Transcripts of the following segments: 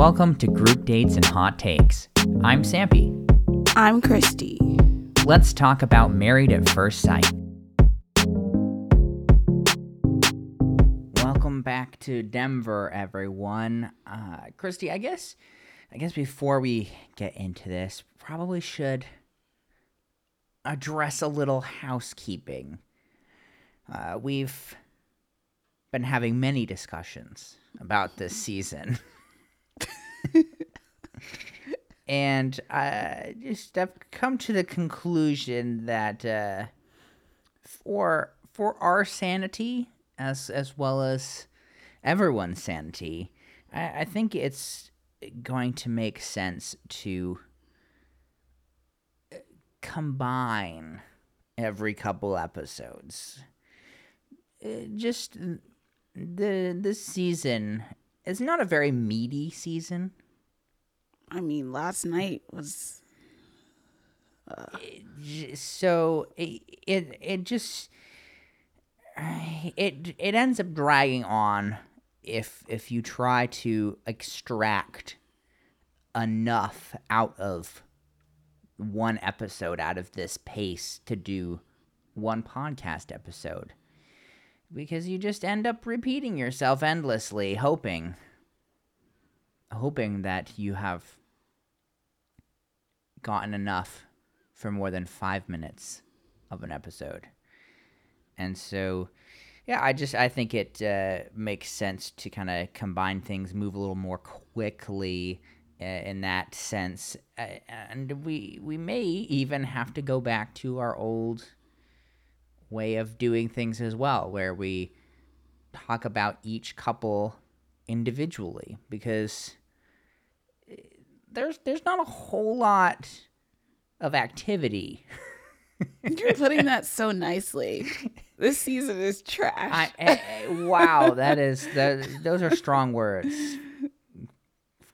Welcome to Group Dates and Hot Takes. I'm Sampy. I'm Christy. Let's talk about Married at First Sight. Welcome back to Denver, everyone. Uh, Christy, I guess, I guess before we get into this, probably should address a little housekeeping. Uh, we've been having many discussions about this season. and I just have come to the conclusion that uh, for for our sanity as as well as everyone's sanity, I, I think it's going to make sense to uh, combine every couple episodes. Uh, just the this season is not a very meaty season. I mean, last night was. Uh... So it, it it just it it ends up dragging on if if you try to extract enough out of one episode out of this pace to do one podcast episode because you just end up repeating yourself endlessly hoping hoping that you have gotten enough for more than 5 minutes of an episode. And so yeah i just i think it uh, makes sense to kind of combine things move a little more quickly uh, in that sense. And we we may even have to go back to our old way of doing things as well, where we talk about each couple individually because eh, there's there's not a whole lot of activity. You're putting that so nicely. This season is trash. I, I, eh, eh, wow, that is that, those are strong words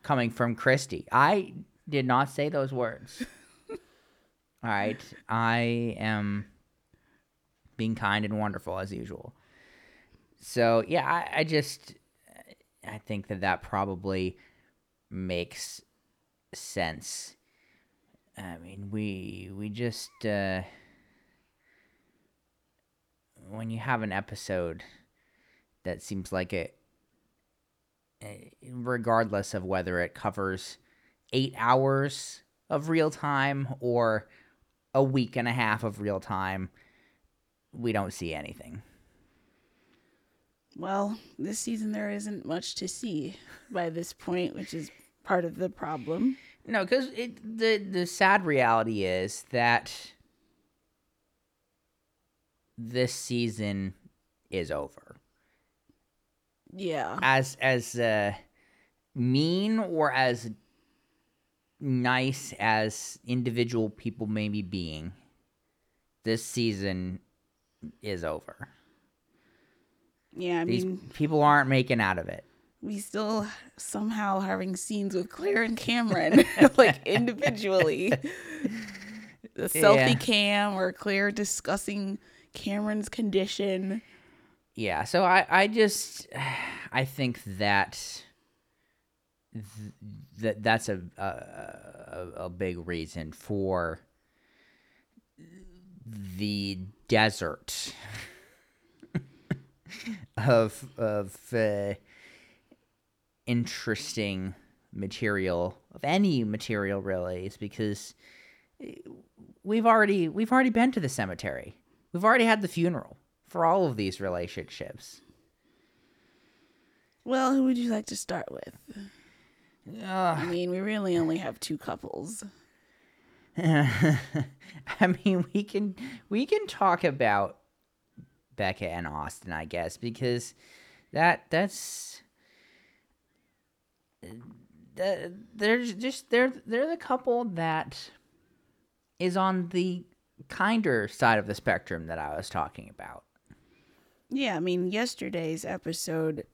coming from Christy. I did not say those words. All right, I am being kind and wonderful as usual. So yeah, I, I just I think that that probably makes sense. I mean, we we just uh, when you have an episode that seems like it, eh, regardless of whether it covers eight hours of real time or a week and a half of real time we don't see anything. Well, this season there isn't much to see by this point, which is part of the problem. No, because the the sad reality is that this season is over. Yeah. As as uh, mean or as nice as individual people may be being, this season is over. Yeah, I These mean, people aren't making out of it. We still somehow having scenes with Claire and Cameron, like individually. The selfie yeah. cam or Claire discussing Cameron's condition. Yeah, so I, I just, I think that that that's a, a a big reason for the desert of of uh, interesting material of any material really is because uh, we've already we've already been to the cemetery. We've already had the funeral for all of these relationships. Well, who would you like to start with? Uh, I mean, we really only have two couples. I mean, we can we can talk about Becca and Austin, I guess, because that that's they're just they're they're the couple that is on the kinder side of the spectrum that I was talking about. Yeah, I mean, yesterday's episode,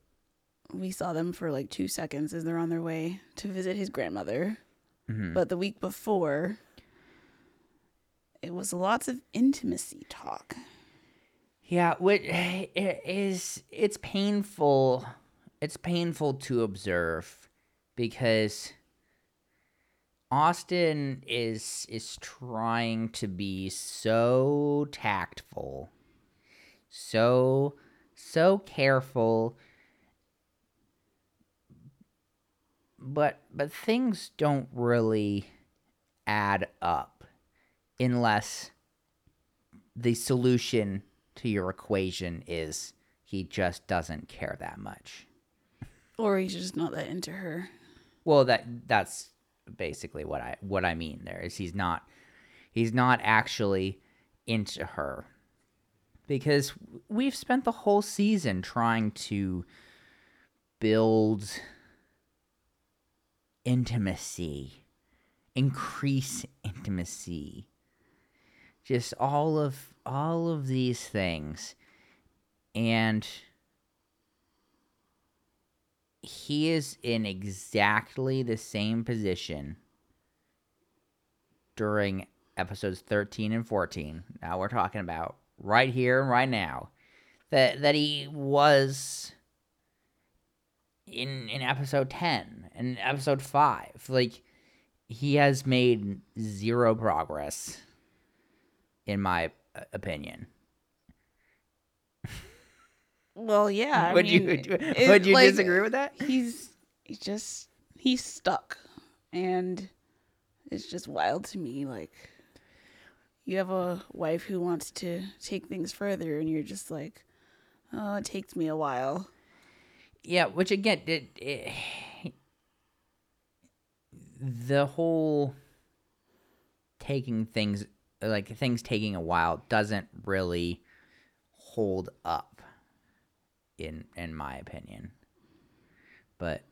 we saw them for like two seconds as they're on their way to visit his grandmother. Mm-hmm. But the week before, it was lots of intimacy talk. Yeah, which it is it's painful. It's painful to observe because Austin is is trying to be so tactful, so so careful, but but things don't really add up unless the solution to your equation is he just doesn't care that much. Or he's just not that into her. Well, that that's basically what I what I mean there is he's not he's not actually into her. Because we've spent the whole season trying to build intimacy, increase intimacy. Just all of all of these things. And he is in exactly the same position during episodes 13 and 14. Now we're talking about right here and right now that that he was in in episode 10 and episode 5. Like he has made zero progress in my uh, opinion. Well, yeah. I would mean, you would you, it- would you like, disagree with that? He's he's just he's stuck, and it's just wild to me. Like you have a wife who wants to take things further, and you're just like, oh, it takes me a while. Yeah, which again, it, it, the whole taking things like things taking a while doesn't really hold up in in my opinion. But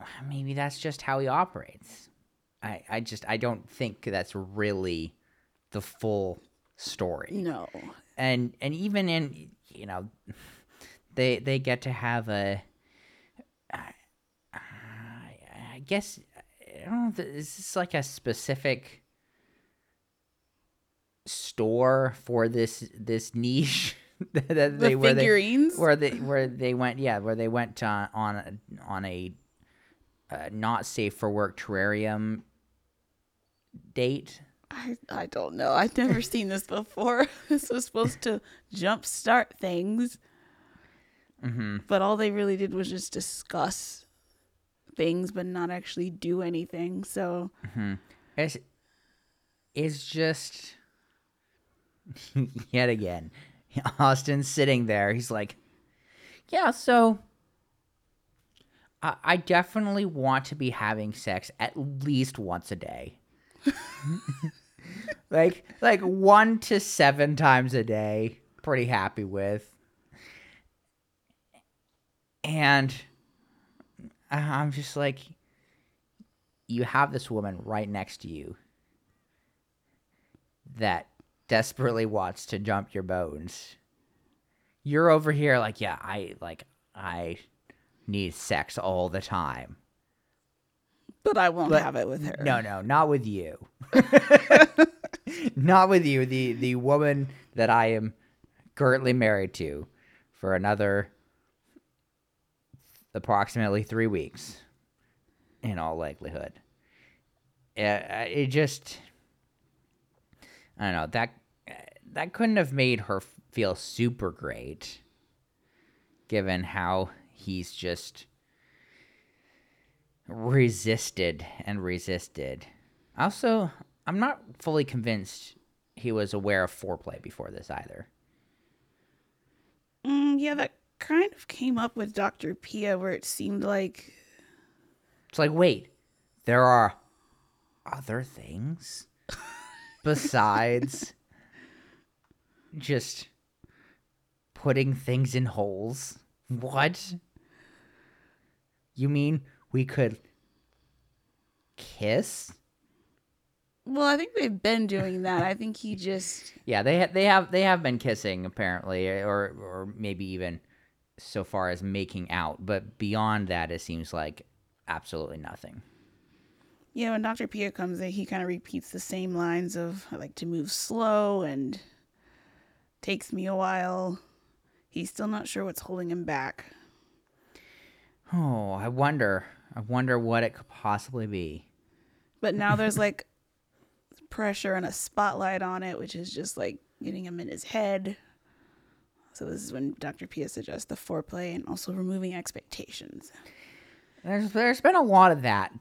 maybe that's just how he operates. I I just I don't think that's really the full story No, and and even in you know they they get to have a I, I guess I don't know is this like a specific store for this this niche that the they where they figurines. where they where they went yeah where they went uh, on a, on a uh, not safe for work terrarium date I I don't know. I've never seen this before. this was supposed to jumpstart things, mm-hmm. but all they really did was just discuss things, but not actually do anything. So It's, it's just yet again. Austin's sitting there. He's like, "Yeah, so I, I definitely want to be having sex at least once a day, like like one to seven times a day. Pretty happy with." And I'm just like, you have this woman right next to you that desperately wants to jump your bones. You're over here like, yeah, I like I need sex all the time. but I won't But- have it with her. No, no, not with you. not with you, the the woman that I am currently married to for another approximately 3 weeks in all likelihood. Yeah, it just I don't know, that that couldn't have made her feel super great given how he's just resisted and resisted. Also, I'm not fully convinced he was aware of foreplay before this either. Mm, yeah, that kind of came up with Dr. Pia, where it seemed like It's like, wait, there are other things besides just putting things in holes. What? You mean we could kiss? Well, I think they've been doing that. I think he just Yeah, they ha- they have they have been kissing apparently, or or maybe even so far as making out. But beyond that, it seems like absolutely nothing. Yeah, when Dr. Pia comes in, he kind of repeats the same lines of I like to move slow and takes me a while. He's still not sure what's holding him back. Oh, I wonder I wonder what it could possibly be. But now there's like pressure and a spotlight on it, which is just like getting him in his head. So this is when Dr. Pia suggests the foreplay and also removing expectations. There's there's been a lot of that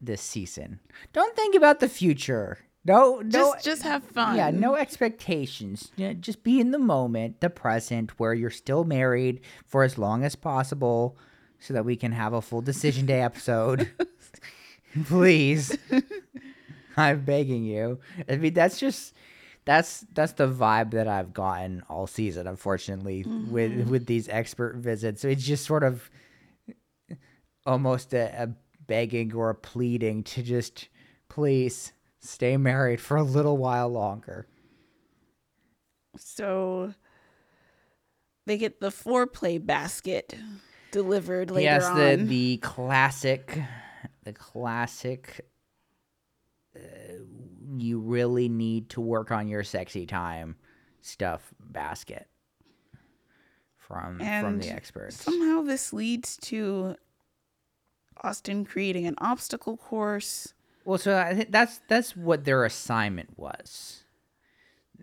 this season. Don't think about the future. No, no, Just just have fun. yeah, no expectations. Yeah, Just be in the moment, the present, where you're still married for as long as possible, so that we can have a full decision day episode. Please, I'm begging you. I mean, that's just that's that's the vibe that I've gotten all season. Unfortunately, with mm-hmm. with these expert visits, so it's just sort of almost a, a begging or pleading to just please stay married for a little while longer. So they get the foreplay basket delivered later yes, on. the the classic, the classic. Uh, you really need to work on your sexy time stuff basket from from the experts. Somehow this leads to Austin creating an obstacle course. Well, so I think that's that's what their assignment was,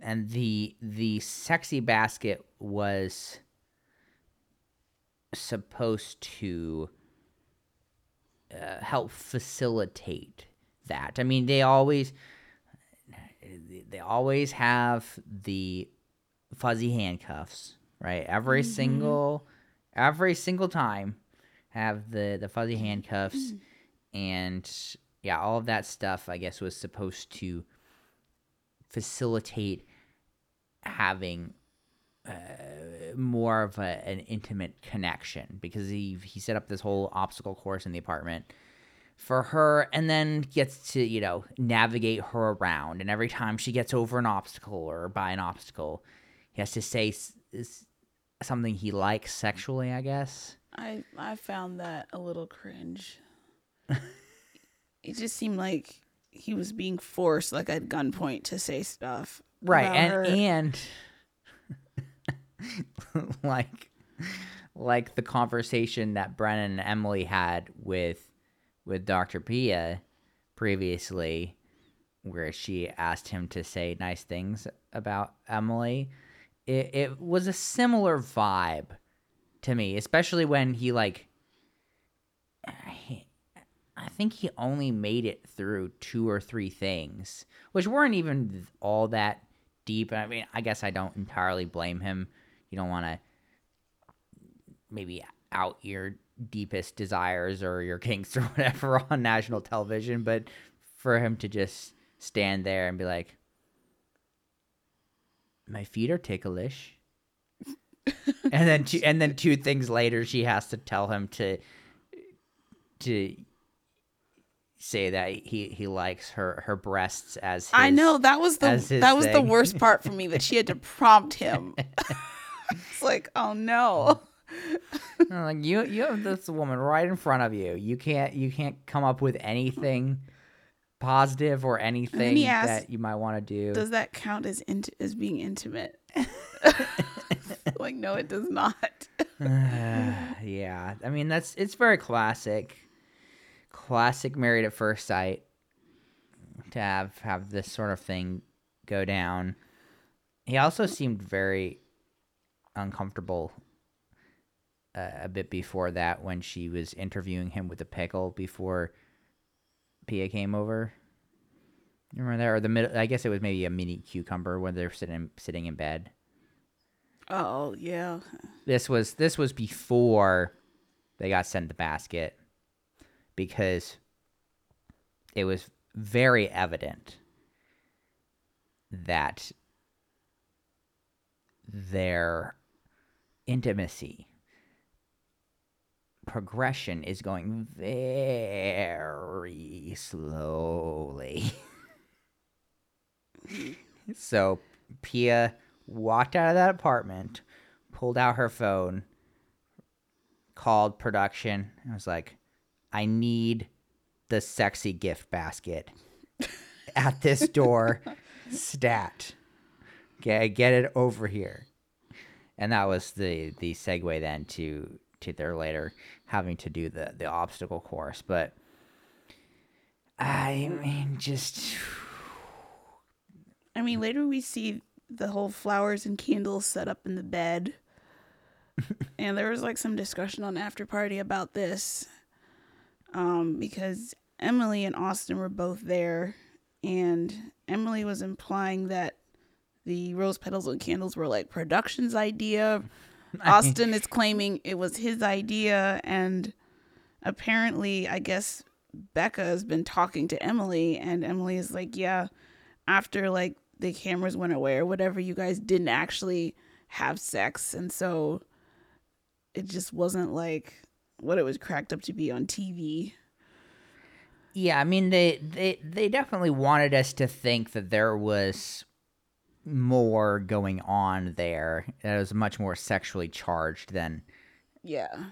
and the the sexy basket was supposed to uh, help facilitate that. I mean, they always they always have the fuzzy handcuffs, right? Every single every single time have the the fuzzy handcuffs and yeah, all of that stuff I guess was supposed to facilitate having uh, more of a, an intimate connection because he he set up this whole obstacle course in the apartment for her and then gets to you know navigate her around. And every time she gets over an obstacle or by an obstacle he has to say something he likes sexually i guess I I found that a little cringe. it just seemed like he was being forced, like at gunpoint, to say stuff. right and her. and like like the conversation that Brennan and Emily had with with Dr. Pia previously where she asked him to say nice things about Emily it, it was a similar vibe to me especially when he like he, I think he only made it through two or three things, which weren't even all that deep. I mean, I guess I don't entirely blame him. You don't want to maybe out your deepest desires or your kinks or whatever on national television, but for him to just stand there and be like, "My feet are ticklish," and then two, and then two things later, she has to tell him to to say that he he likes her her breasts as his, I know that was the that was the worst part for me that she had to prompt him. it's like, oh no. Like you you have this woman right in front of you. You can't you can't come up with anything positive or anything asked, that you might want to do. Does that count as int- as being intimate? like, no, it does not. yeah, I mean that's it's very classic, classic Married at First Sight to have have this sort of thing go down. He also seemed very uncomfortable uh, a bit before that when she was interviewing him with the pickle before Pia came over. You remember that, or the middle? I guess it was maybe a mini cucumber when they're sitting sitting in bed. Oh yeah. this was this was before they got sent the basket because it was very evident that their intimacy progression is going very slowly. so Pia walked out of that apartment, pulled out her phone, called production, and was like, I need the sexy gift basket at this door. Stat. Okay, get it over here. And that was the the segue then to to their later having to do the the obstacle course, but I mean, just I mean, later we see the whole flowers and candles set up in the bed. and there was like some discussion on after party about this. Um, because Emily and Austin were both there and Emily was implying that the rose petals and candles were like production's idea. Austin is claiming it was his idea and apparently I guess Becca has been talking to Emily and Emily is like, "Yeah, after like the cameras went away or whatever, you guys didn't actually have sex. And so it just wasn't like what it was cracked up to be on TV. Yeah, I mean they they they definitely wanted us to think that there was more going on there. That was much more sexually charged than yeah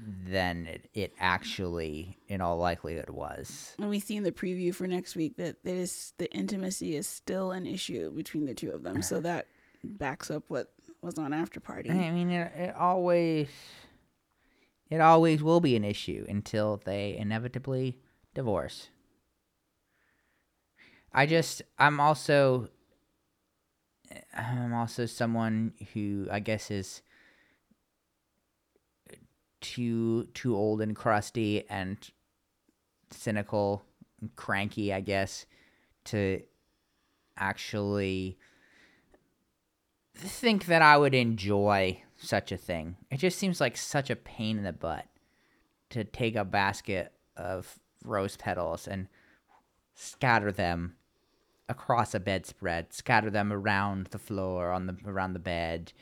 than it, it actually in all likelihood was. And we see in the preview for next week that it is the intimacy is still an issue between the two of them. So that backs up what was on after party. I mean it, it always it always will be an issue until they inevitably divorce. I just I'm also I'm also someone who I guess is too too old and crusty and cynical and cranky, I guess, to actually think that I would enjoy such a thing. It just seems like such a pain in the butt to take a basket of rose petals and scatter them across a bedspread, scatter them around the floor on the around the bed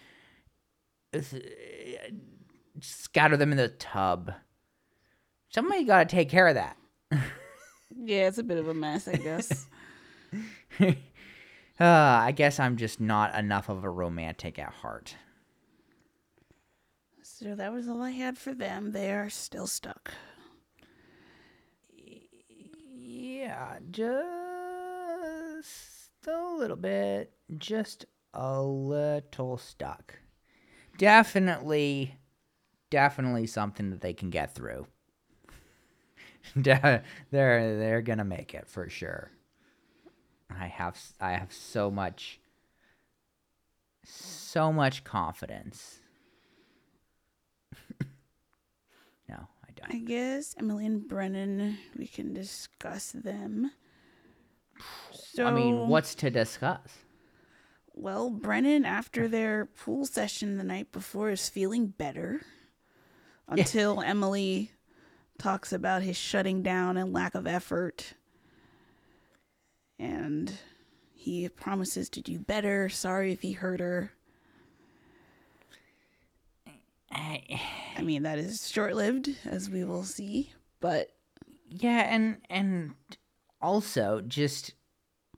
scatter them in the tub. Somebody got to take care of that. yeah, it's a bit of a mess, I guess. uh, I guess I'm just not enough of a romantic at heart. So that was all I had for them. They are still stuck. Yeah, just a little bit. Just a little stuck. Definitely definitely something that they can get through. they're they're gonna make it for sure. I have I have so much so much confidence. no, I don't. I guess Emily and Brennan, we can discuss them. So I mean, what's to discuss? Well, Brennan, after their pool session the night before, is feeling better until yeah. Emily talks about his shutting down and lack of effort. And he promises to do better. Sorry if he hurt her. I, I mean, that is short lived, as we will see, but. Yeah, and and also just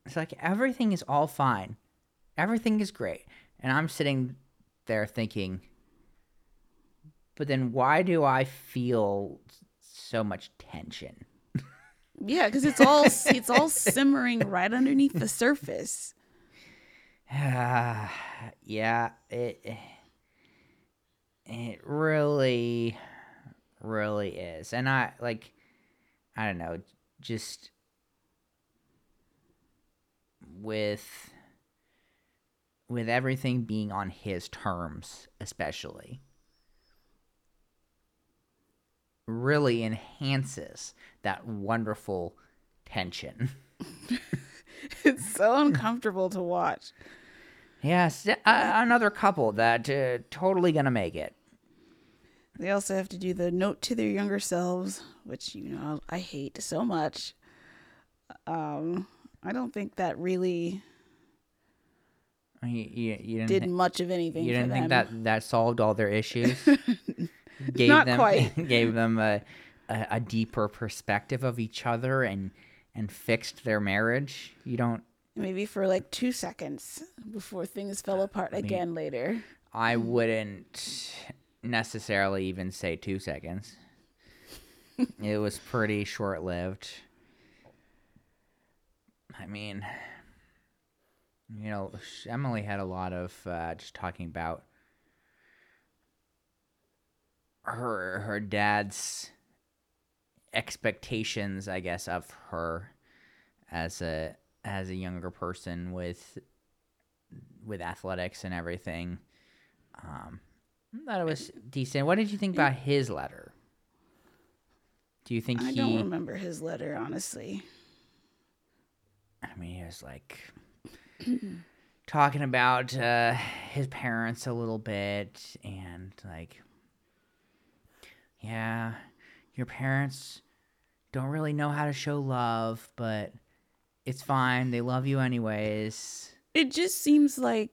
it's like everything is all fine. Everything is great. And I'm sitting there thinking, but then why do I feel so much tension? Yeah, because it's all it's all simmering right underneath the surface. Uh, yeah, it it really really is. And I like I don't know, just with with everything being on his terms especially really enhances that wonderful tension. it's so uncomfortable to watch. Yes, uh, another couple that uh, totally gonna make it. They also have to do the note to their younger selves, which you know I hate so much. Um, I don't think that really you, you, did th- much of anything. You didn't think that that solved all their issues. gave Not them quite. gave them a, a, a deeper perspective of each other and and fixed their marriage. You don't maybe for like two seconds before things fell apart I again mean, later. I wouldn't necessarily even say two seconds. it was pretty short lived. I mean, you know, Emily had a lot of uh, just talking about her her dad's expectations, I guess, of her as a as a younger person with with athletics and everything. Um, I thought it was decent. What did you think about his letter? Do you think I he? don't remember his letter, honestly. I mean, he was like talking about uh, his parents a little bit, and like, yeah, your parents don't really know how to show love, but it's fine. They love you anyways. It just seems like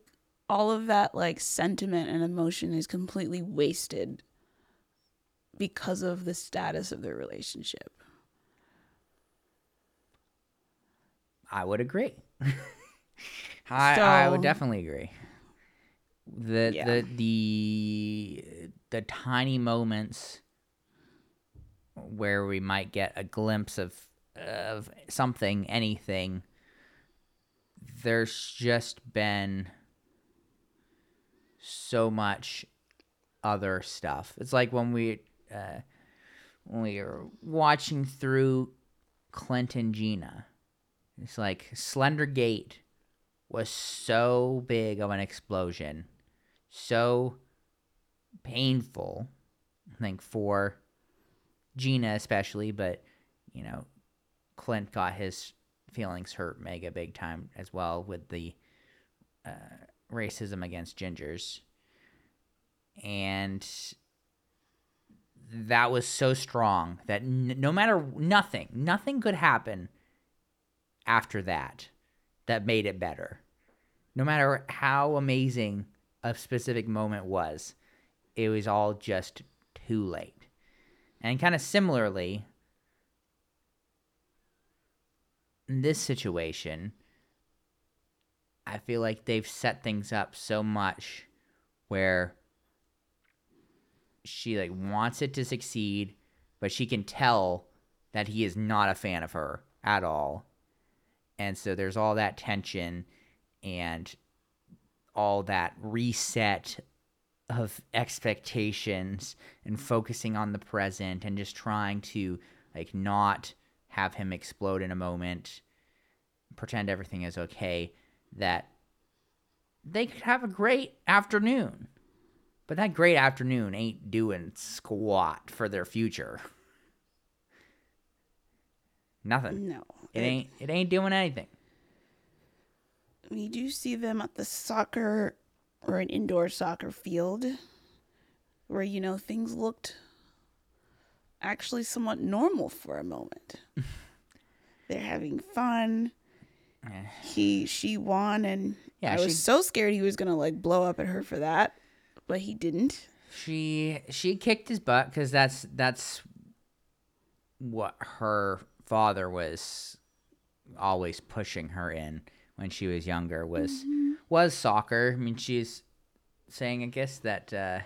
all of that like sentiment and emotion is completely wasted because of the status of their relationship. I would agree. I I would definitely agree. The Yeah. the the the tiny moments where we might get a glimpse of of something, anything. There's just been so much other stuff. It's like when we uh, when we were watching through Clint and Gina. It's like Slender Gate was so big of an explosion, so painful. I think for Gina especially, but you know, Clint got his feelings hurt mega big time as well with the uh, racism against gingers, and that was so strong that no matter nothing, nothing could happen after that that made it better. No matter how amazing a specific moment was, it was all just too late. And kind of similarly, in this situation, I feel like they've set things up so much where she like wants it to succeed, but she can tell that he is not a fan of her at all. And so there's all that tension and all that reset of expectations and focusing on the present and just trying to like not have him explode in a moment, pretend everything is okay, that they could have a great afternoon. But that great afternoon ain't doing squat for their future. Nothing. No. It ain't it ain't doing anything. We do see them at the soccer or an indoor soccer field where, you know, things looked actually somewhat normal for a moment. They're having fun. Eh. He she won and Yeah, I was she- so scared he was gonna like blow up at her for that, but he didn't. She she kicked his butt because that's that's what her father was always pushing her in when she was younger was was soccer. I mean, she's saying I guess that uh,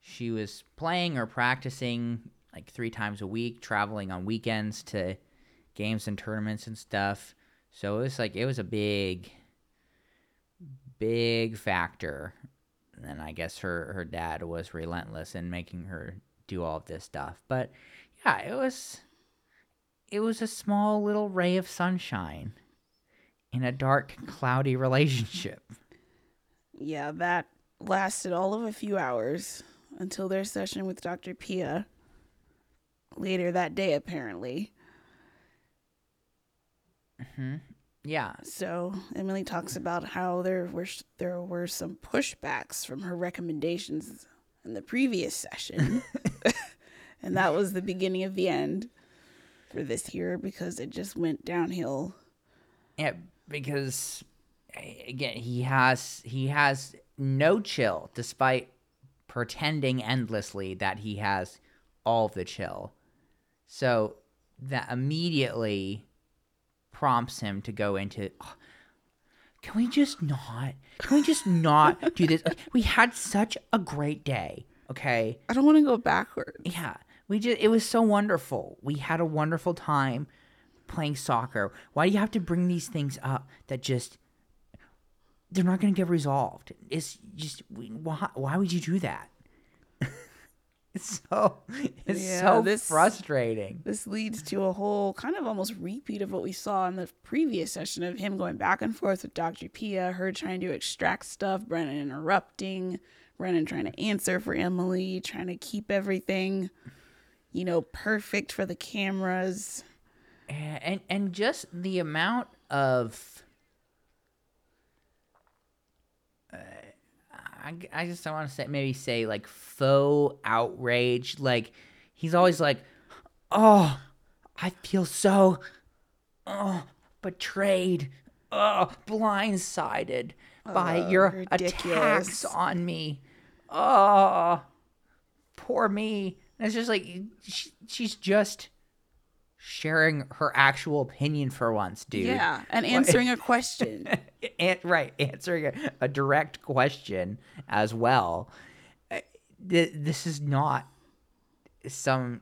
she was playing or practicing like three times a week, traveling on weekends to games and tournaments and stuff. So it was like it was a big, big factor and I guess her her dad was relentless in making her do all of this stuff. But yeah, it was it was a small little ray of sunshine in a dark, cloudy relationship. Yeah, that lasted all of a few hours until their session with Dr. Pia later that day, apparently. Mm-hmm. Yeah, So Emily talks about how there were there were some pushbacks from her recommendations in the previous session, and that was the beginning of the end for this year because it just went downhill. yeah, because again, he has he has no chill, despite pretending endlessly that he has all the chill. So that immediately prompts him to go into "Oh, can we just not can we just not do this we had such a great day okay I don't want to go backwards. yeah we just it was so wonderful. We had a wonderful time playing soccer. Why do you have to bring these things up that just they're not going to get resolved? It's just why, why would you do that? It's so it's Yeah, so this- frustrating. This leads to a whole kind of almost repeat of what we saw in the previous session of him going back and forth with Dr. Pia, her trying to extract stuff, Brennan interrupting, Brennan trying to answer for Emily, trying to keep everything, you know, perfect for the cameras. and and just the amount of uh, I, I just don't want to say maybe say like faux outrage like he's always like oh i feel so oh betrayed oh blindsided by Oh, your ridiculous. attacks on me oh poor me and it's just like she, she's just sharing her actual opinion for once, dude. Yeah, and answering a question. An- right, answering a, a direct question as well. Uh, This is not some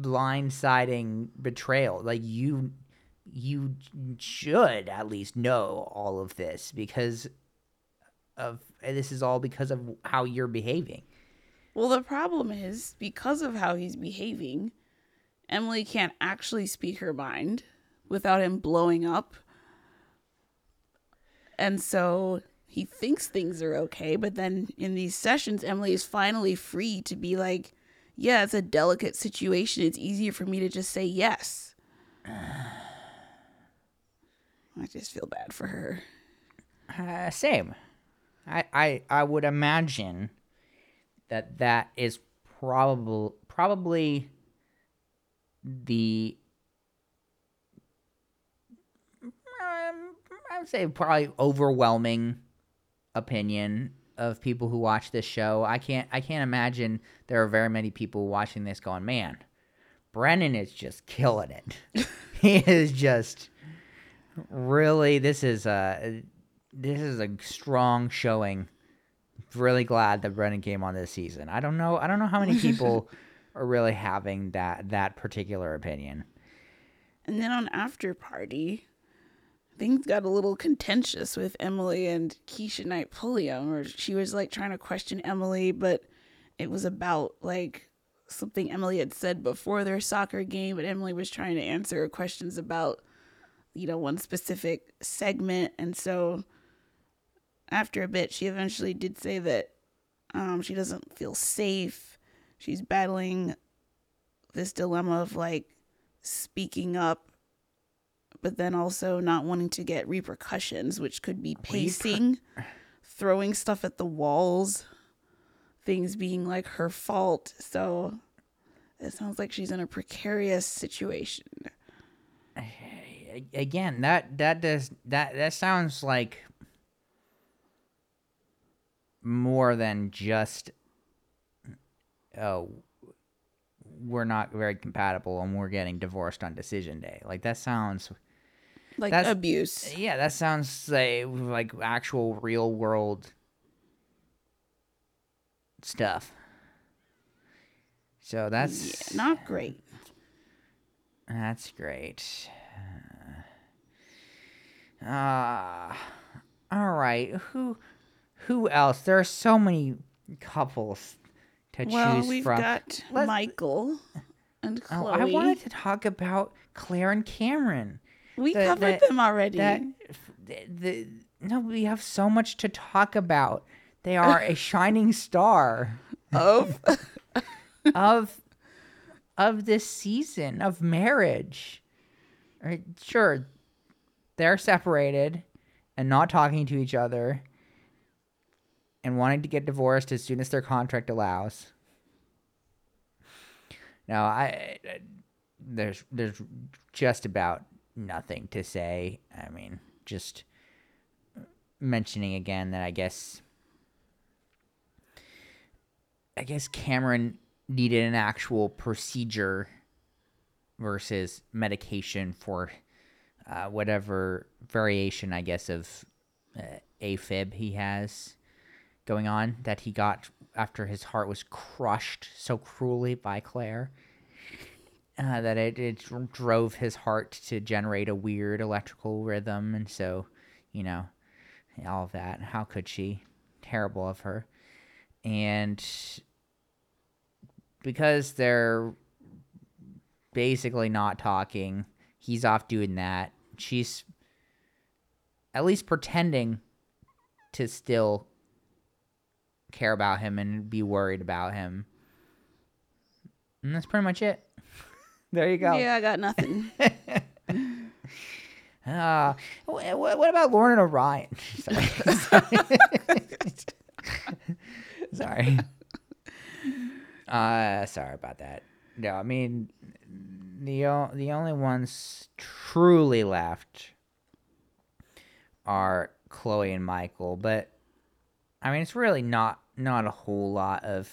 blindsiding betrayal. Like you, you should at least know all of this because of this is all because of how you're behaving. Well, the problem is because of how he's behaving, Emily can't actually speak her mind without him blowing up. And so he thinks things are okay, but then in these sessions, Emily is finally free to be like, yeah, it's a delicate situation. It's easier for me to just say yes. I just feel bad for her. Uh, same. I, I I would imagine that that is probable probably the um, I would say probably overwhelming opinion of people who watch this show. I can't I can't imagine there are very many people watching this going, man, Brennan is just killing it. he is just really this is a this is a strong showing. Really glad that Brennan came on this season. I don't know I don't know how many people are really having that that particular opinion. And then on After Party, things got a little contentious with Emily and Keshia Knight Pulliam, where she was like trying to question Emily, but it was about like something Emily had said before their soccer game, but Emily was trying to answer questions about, you know, one specific segment. And so after a bit, she eventually did say that um, she doesn't feel safe. She's battling this dilemma of like speaking up, but then also not wanting to get repercussions, which could be pacing, throwing stuff at the walls, things being like her fault. So it sounds like she's in a precarious situation. Again, that that does that that sounds like more than just oh we're not very compatible and we're getting divorced on decision day. Like that sounds Like That's- abuse. yeah, that sounds like like actual real world stuff. So that's Yeah, not great. That's great. Ah, all right. Who, who else? There are so many couples to Well, choose we've from. got Let's- Michael and Chloe. Oh, I wanted to talk about Claire and Cameron. we the- covered the- them already. That the, no, we have so much to talk about. They are a shining star of of of this season of marriage. Right, sure, they're separated and not talking to each other and wanting to get divorced as soon as their contract allows. Now, I I- there's there's just about nothing to say. I mean, just mentioning again that I guess I guess Cameron needed an actual procedure versus medication for uh, whatever variation, I guess, of uh, AFib he has going on that he got after his heart was crushed so cruelly by Claire. Uh, that it, it drove his heart to generate a weird electrical rhythm, and so, you know, all of that. How could she? Terrible of her. And because they're basically not talking, he's off doing that. She's at least pretending to still care about him and be worried about him. And that's pretty much it. there you go. Yeah, I got nothing. Uh, what, what about Lauren Orion? Sorry. sorry. Uh, sorry about that. No, I mean the o- the only ones truly left are Chloe and Michael, but I mean it's really not not a whole lot of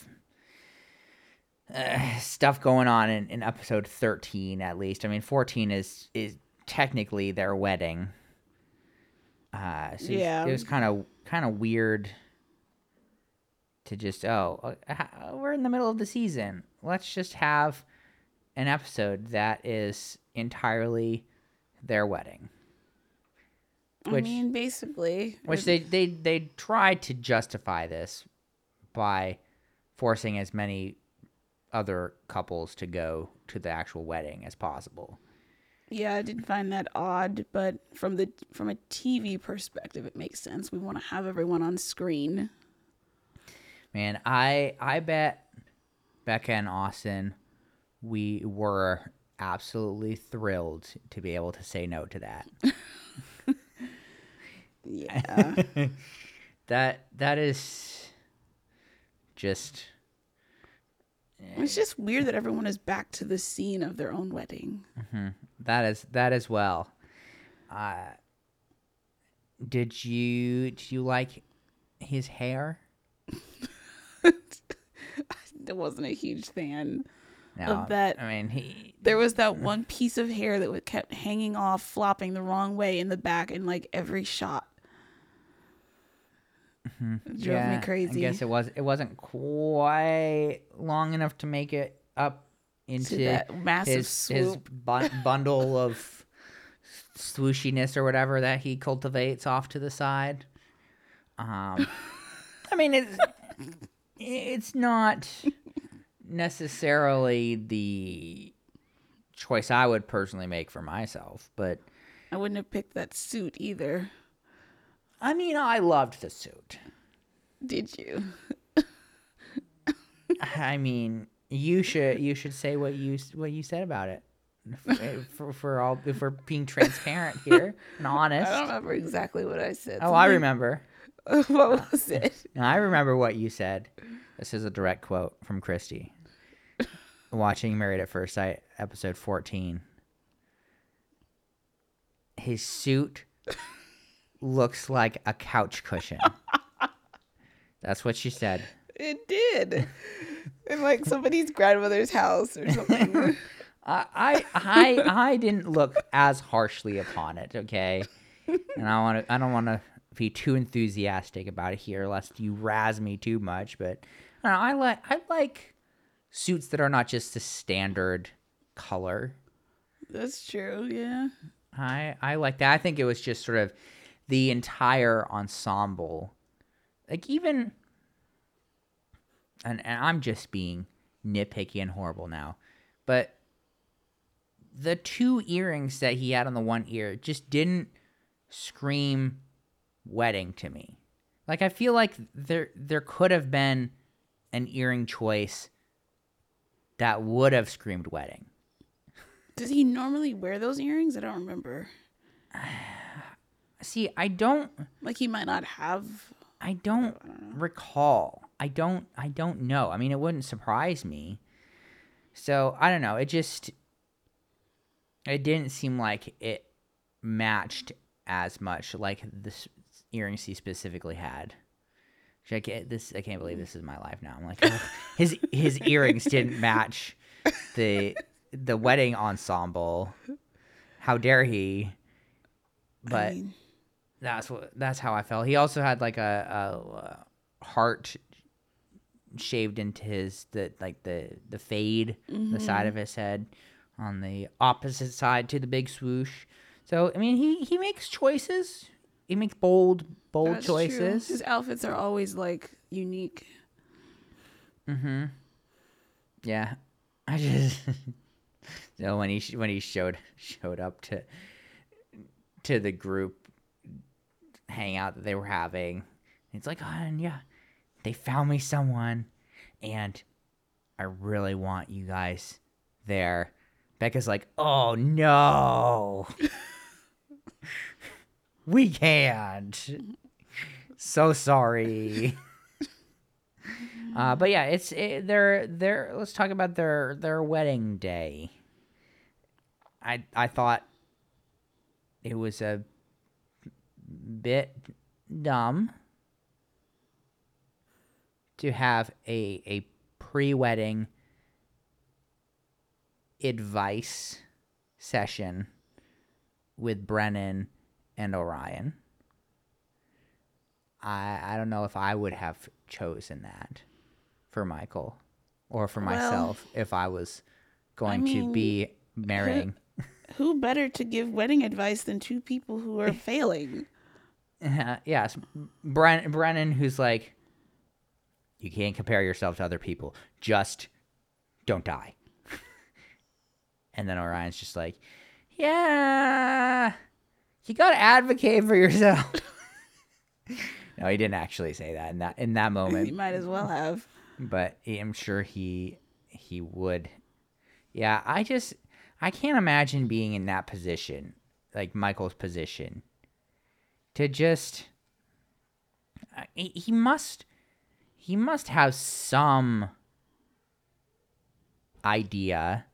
uh, stuff going on in, in episode 13 at least. I mean 14 is is technically their wedding. Uh, so Yeah. it was kind of kind of weird to just oh uh, we're in the middle of the season. Let's just have an episode that is entirely their wedding. Which I mean, basically. which they they they tried to justify this by forcing as many other couples to go to the actual wedding as possible. Yeah, I did find that odd, but from the from a TV perspective, it makes sense. We want to have everyone on screen. Man, I I bet Becca and Austin we were absolutely thrilled to be able to say no to that. Yeah. that that is just it's just weird that everyone is back to the scene of their own wedding. that is that as well. Uh did you did you like his hair? I wasn't a huge fan. No, Of that- I mean, he There was that one piece of hair that kept hanging off, flopping the wrong way in the back in like every shot. It drove me crazy. I guess it was it wasn't quite long enough to make it up into that massive his his swoop. bundle of swooshiness or whatever that he cultivates off to the side. Um, I mean it's it's not necessarily the choice I would personally make for myself, but I wouldn't have picked that suit either. I mean I loved the suit. Did you? I mean, you should you should say what you what you said about it. For, for, for all if we're being transparent here and honest. I don't remember exactly what I said. Oh, I remember. What was it? I remember what you said. This is a direct quote from Christy. Watching Married at First Sight, episode 14. His suit looks like a couch cushion. That's what she said. It did. In like somebody's grandmother's house or something. I, I I I didn't look as harshly upon it, okay? And I want to I don't want to be too enthusiastic about it here, lest you razz me too much. But I, know, I like I like suits that are not just the standard color. That's true. Yeah. I I like that. I think it was just sort of the entire ensemble, like even. And, and I'm just being nitpicky and horrible now, but the two earrings that he had on the one ear just didn't scream wedding to me. Like I feel like there there could have been an earring choice that would have screamed wedding. Does he normally wear those earrings? I don't remember. See, I don't Like he might not have. I don't recall. I don't I don't know. I mean, it wouldn't surprise me. So, I don't know. It just it didn't seem like it matched as much like this earrings he specifically had. I can't, this I can't believe this is my life now. I'm like, oh, his his earrings didn't match the the wedding ensemble. How dare he? But I mean, that's what that's how I felt. He also had like a, a, uh heart shaved into his the like the the fade the side of his head on the opposite side to the big swoosh. So I mean he he makes choices. He makes bold bold that's true. choices. His outfits are always like unique. Mm-hmm. Yeah, I just so when he when he showed showed up to to the group hangout that they were having, it's like, oh, and yeah, they found me someone, and I really want you guys there. Becca's like, oh no, we can't. So sorry. Uh, but yeah, it's it, their their. Let's talk about their their wedding day. I I thought it was a bit dumb to have a a pre-wedding advice session with Brennan and Orion. I I don't know if I would have chosen that for Michael or for Well, myself if I was going mean, to be marrying. Who better to give wedding advice than two people who are failing? Uh, yes, Bren- Brennan, who's like, you can't compare yourself to other people. Just don't die. and then Orion's just like, yeah, you gotta advocate for yourself. no, he didn't actually say that in that in that moment, might as well have. but I'm sure he he would. Yeah, I just I can't imagine being in that position, like Michael's position, to just I- he he must he must have some idea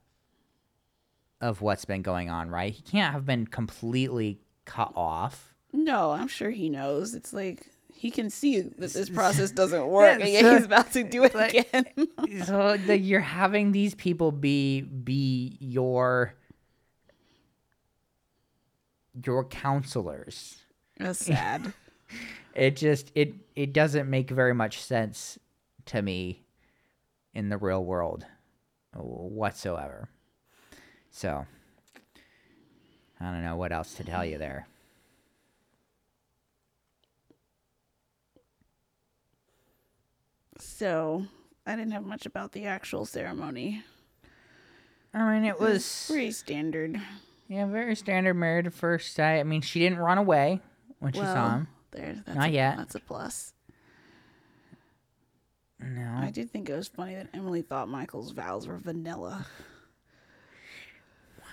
of what's been going on, right? He can't have been completely cut off. No, I'm sure he knows. It's like he can see that this process doesn't work, and yet he's about to do it like- again. so that you're having these people be be your your counselors. That's sad. It just it it doesn't make very much sense to me in the real world whatsoever. So I don't know what else to tell you there. So I didn't have much about the actual ceremony. I mean, it It was was pretty standard. yeah, very standard married at first sight. I mean, she didn't run away when she saw Well, him. there, that's Not a, yet. That's a plus. No, I did think it was funny that Emily thought Michael's vows were vanilla.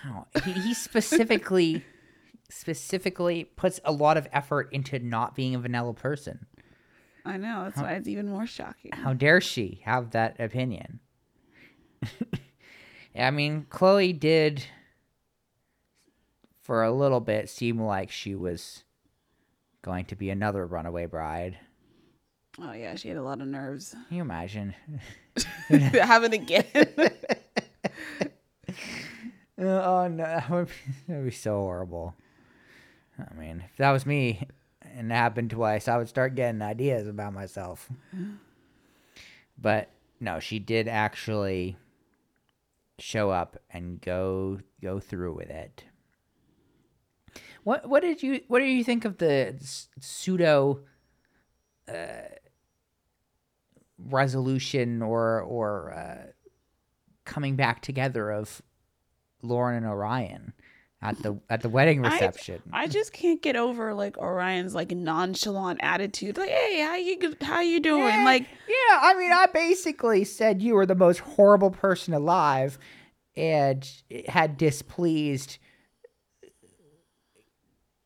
Wow. He, he specifically specifically puts a lot of effort into not being a vanilla person. I know. That's why it's even more shocking. How dare she have that opinion? I mean, Chloe did for a little bit seem like she was going to be another runaway bride. Oh yeah, she had a lot of nerves. Can you imagine? Having again. Uh, oh no, that would, be, that would be so horrible. I mean, if that was me and it happened twice, I would start getting ideas about myself. But no, she did actually show up and go go through with it. What what did you what do you think of the pseudo uh, resolution or or uh, coming back together of Lauren and Orion at the at the wedding reception? I just can't get over like Orion's like nonchalant attitude. Like, hey, how you how you doing? Yeah, Like, yeah, I mean, I basically said you were the most horrible person alive, and had displeased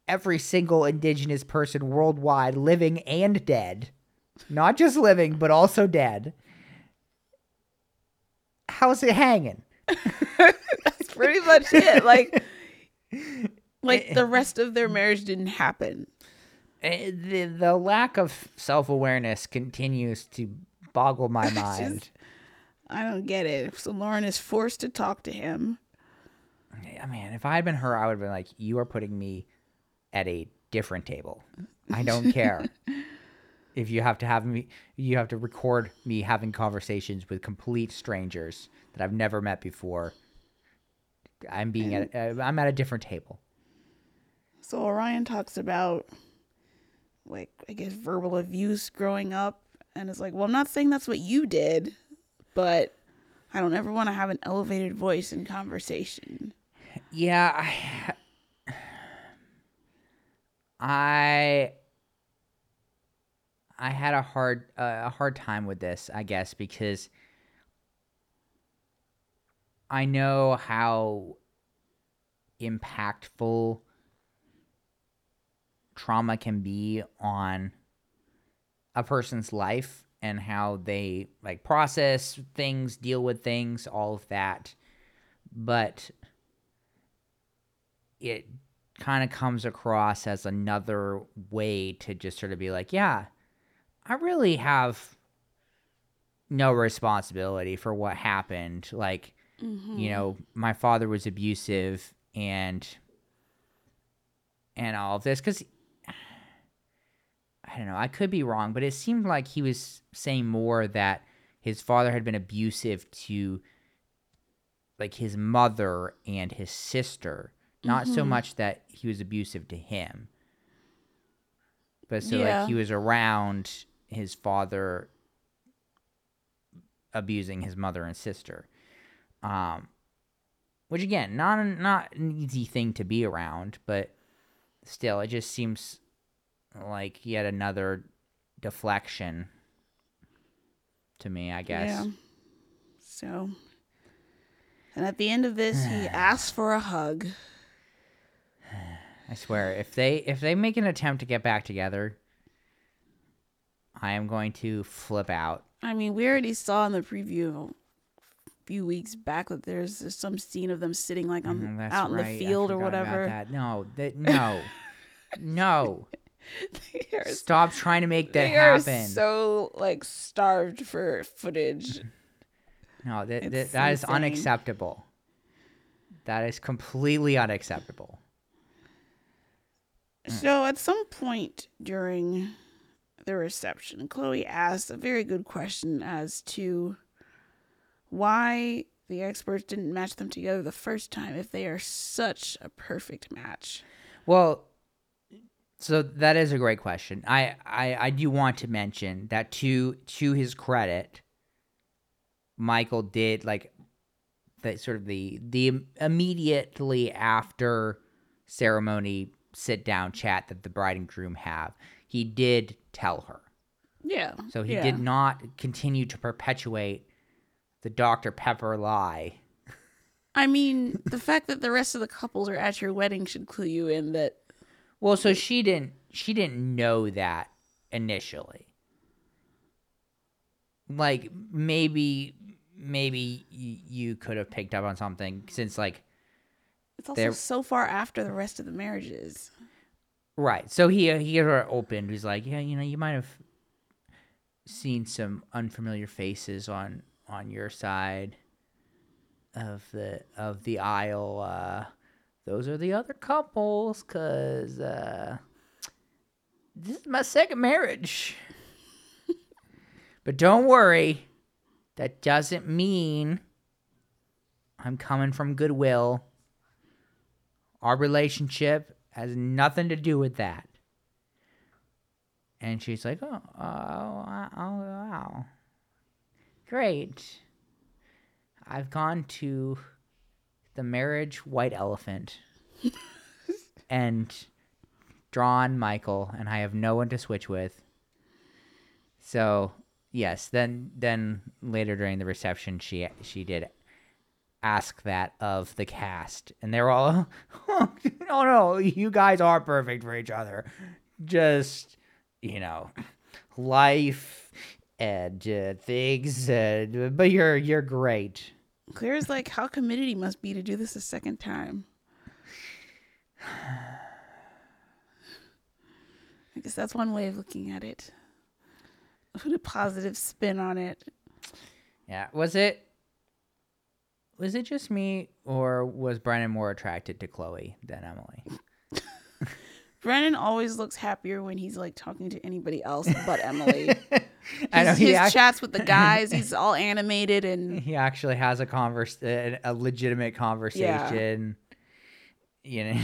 every single indigenous person worldwide, living and dead. Not just living, but also dead. How's it hanging? that's pretty much it. Like, like the rest of their marriage didn't happen. Eh, The, the lack of self awareness continues to boggle my mind. I don't get it. So Lauren is forced to talk to him. I mean, if I had been her, I would have been like, "You are putting me at a different table. I don't care if you have to have me. You have to record me having conversations with complete strangers that I've never met before. I'm being at. Uh, I'm at a different table. So Orion talks about like I guess verbal abuse growing up and it's like, well, I'm not saying that's what you did, but I don't ever want to have an elevated voice in conversation. Yeah, I, I, I had a hard uh, a hard time with this, I guess, because I know how impactful trauma can be on a person's life and how they like process things, deal with things, all of that. But it kind of comes across as another way to just sort of be like, yeah, I really have no responsibility for what happened. Like, Mm-hmm. you know, my father was abusive and and all of this cuz I don't know, I could be wrong, but it seemed like he was saying more that his father had been abusive to like his mother and his sister, not so Mhm. much that he was abusive to him. But so Yeah. like he was around his father abusing his mother and sister. Um which again, not not an easy thing to be around, but still it just seems like yet another deflection to me, I guess. Yeah. So, and at the end of this, he asks for a hug. I swear, if they if they make an attempt to get back together, I am going to flip out. I mean, we already saw in the preview a few weeks back that there's some scene of them sitting like on Mm, out in right, the I field or whatever. No, that no, no. Are, Stop trying to make that they are happen. so like starved for footage. no, that that, that is unacceptable. That is completely unacceptable. Mm. So at some point during the reception, Chloe asked a very good question as to why the experts didn't match them together the first time if they are such a perfect match. Well, so that is a great question. I, I I do want to mention that to to his credit, Michael did like the sort of the the immediately after ceremony sit down chat that the bride and groom have. He did tell her. Yeah. So he yeah. did not continue to perpetuate the Dr. Pepper lie. I mean, the fact that the rest of the couples are at your wedding should clue you in that Well, so she didn't she didn't know that initially. Like maybe maybe y- you could have picked up on something since like it's also They're- so far after the rest of the marriages. right. So he he sort of opened. He's like, yeah, you know, you might have seen some unfamiliar faces on on your side of the of the aisle. Uh, those are the other couples, cause uh, this is my second marriage. but don't worry, that doesn't mean I'm coming from goodwill. Our relationship has nothing to do with that. And she's like, oh, oh, oh, oh wow. Great. I've gone to the marriage white elephant and drawn Michael, and I have no one to switch with. So yes, then then later during the reception, she she did ask that of the cast, and they're all, "Oh no, no, you guys are perfect for each other. Just you know, life and uh, things, uh, but you're you're great." Claire's like, how committed he must be to do this a second time. I guess that's one way of looking at it. Put a positive spin on it. Yeah, was it? Was it just me, or was Brennan more attracted to Chloe than Emily? Brennan always looks happier when he's like talking to anybody else but Emily. I know his he, his ac- chats with the guys, he's all animated and he actually has a converse, a, a legitimate conversation. You know,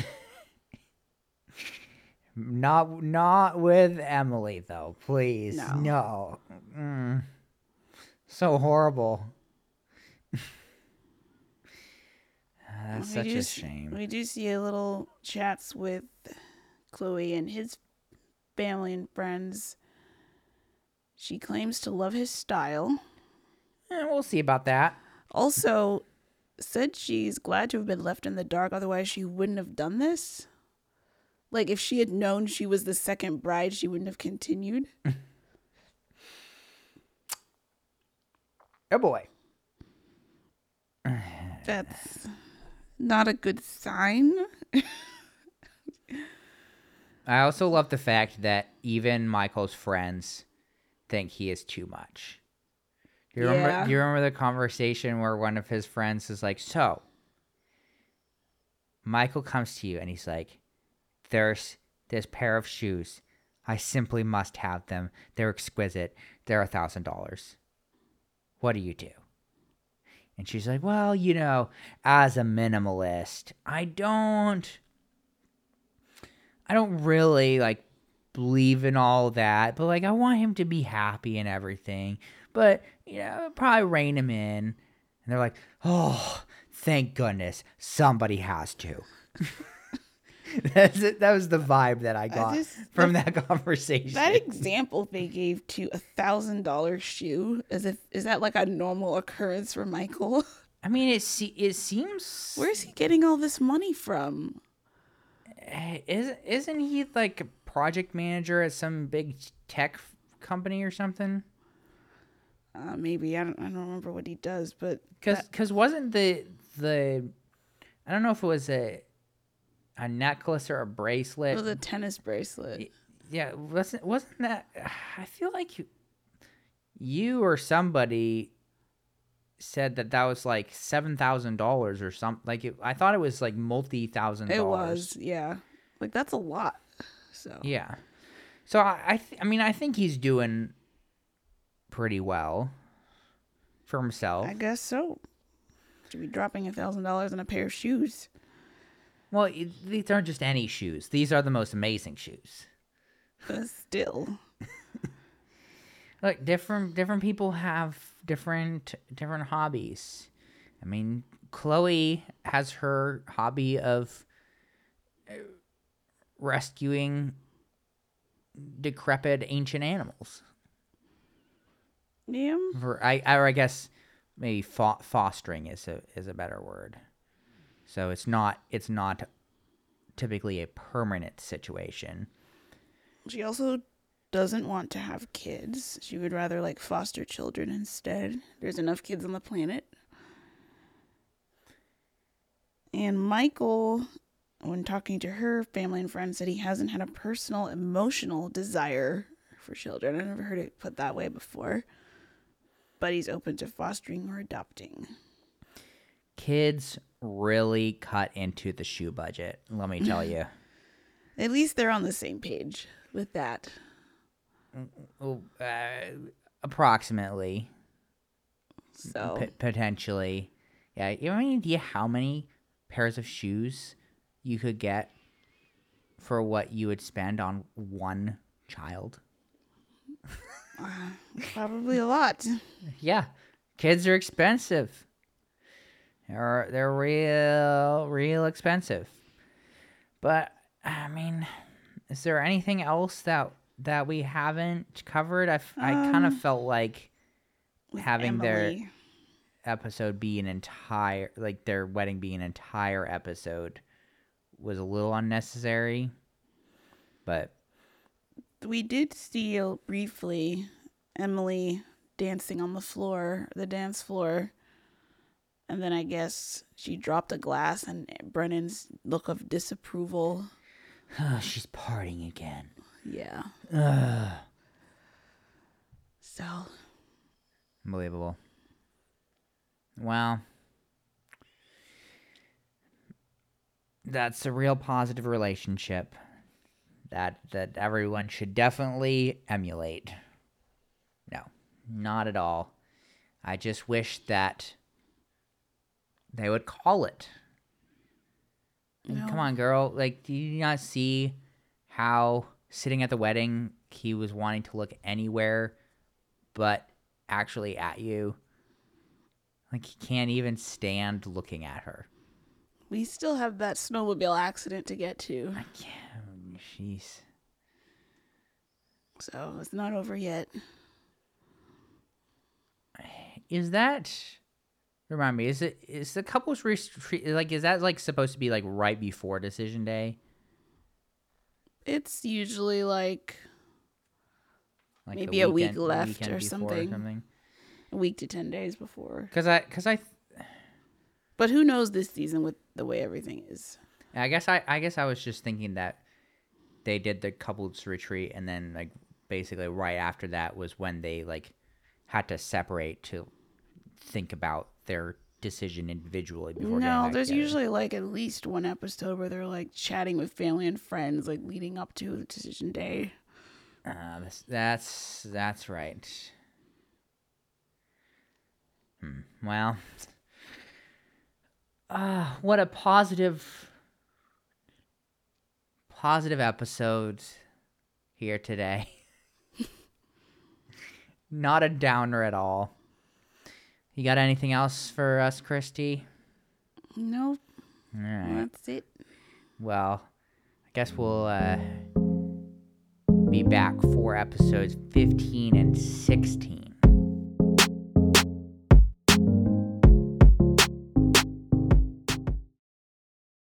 not not with Emily though. Please, No. no. Mm. So horrible. That's We such do a shame. We do see a little chats with Chloe and his family and friends. She claims to love his style. Eh, we'll see about that. Also, said she's glad to have been left in the dark, otherwise, she wouldn't have done this. Like, if she had known she was the second bride, she wouldn't have continued. Oh boy. That's not a good sign. I also love the fact that even Michael's friends think he is too much. Do you remember? Yeah. Do you remember the conversation where one of his friends is like, "So, Michael comes to you and he's like, "There's this pair of shoes. I simply must have them. They're exquisite. They're a thousand dollars. What do you do?" And she's like, "Well, you know, as a minimalist, I don't." I don't really like believe in all that, but like I want him to be happy and everything. But you know, probably rein him in. And they're like, "Oh, thank goodness somebody has to." That's it. That was the vibe that I got just- from that conversation. That example they gave to a thousand dollar shoe, as if is that like a normal occurrence for Michael? I mean, it se- it seems Where's he getting all this money from? is isn't he like a project manager at some big tech company or something? Uh, maybe I don't. I don't remember what he does, but Because cause wasn't the the I don't know if it was a a necklace or a bracelet. it was a tennis bracelet. yeah, wasn't wasn't that? I feel like you, you or somebody said that that was like seven thousand dollars or something. Like it, I thought it was like multi thousand. It was, yeah. Like that's a lot. So Yeah. So I I, th- I mean I think he's doing pretty well for himself. I guess so. To be dropping a thousand dollars on a pair of shoes. Well, these aren't just any shoes. These are the most amazing shoes. But still, Look, different different people have different different hobbies. I mean, Chloe has her hobby of uh, rescuing decrepit ancient animals. yeah. For I, or I guess maybe fo- fostering is a is a better word. So it's not it's not typically a permanent situation. She also doesn't want to have kids. She would rather like foster children instead. There's enough kids on the planet. And Michael, when talking to her family and friends, said he hasn't had a personal emotional desire for children. I never heard it put that way before. But he's open to fostering or adopting. Kids really cut into the shoe budget. Let me tell you. At least they're on the same page with that. Uh, approximately, So p- potentially. Yeah, you have any idea how many pairs of shoes you could get for what you would spend on one child? probably a lot. Yeah, kids are expensive. They're they're real real expensive. But I mean, is there anything else that that we haven't covered? I I kind of Um, felt like having their episode be an entire like their wedding be an entire episode was a little unnecessary. But we did see briefly Emily dancing on the floor, the dance floor. And then I guess she dropped a glass and Brennan's look of disapproval. she's partying again. Yeah. Ugh. So, Unbelievable. Well, that's a real positive relationship that that everyone should definitely emulate. No, not at all. I just wish that they would call it. And Come on, girl. Like, do you not see how sitting at the wedding he was wanting to look anywhere but actually at you? Like he can't even stand looking at her. We still have that snowmobile accident to get to. I can't. Jeez. So it's not over yet. Is that? Remind me. Is it is the couples retreat like? Is that like supposed to be like right before decision day? It's usually like Like Maybe the a week weekend- left weekend or before something. a week to 10 days before. Because I, because I, But who knows this season with the way everything is. I guess I, I guess I was just thinking that they did the couples retreat, and then like basically right after that was when they like had to separate to think about their decision individually before. No, there's together. usually like at least one episode where they're like chatting with family and friends, like leading up to the decision day. Uh, that's that's that's right. Hmm. Well, uh, what a positive, positive episode here today. Not a downer at all. You got anything else for us, Christy? Nope, All right. that's it. Well, I guess we'll uh, be back for episodes 15 and 16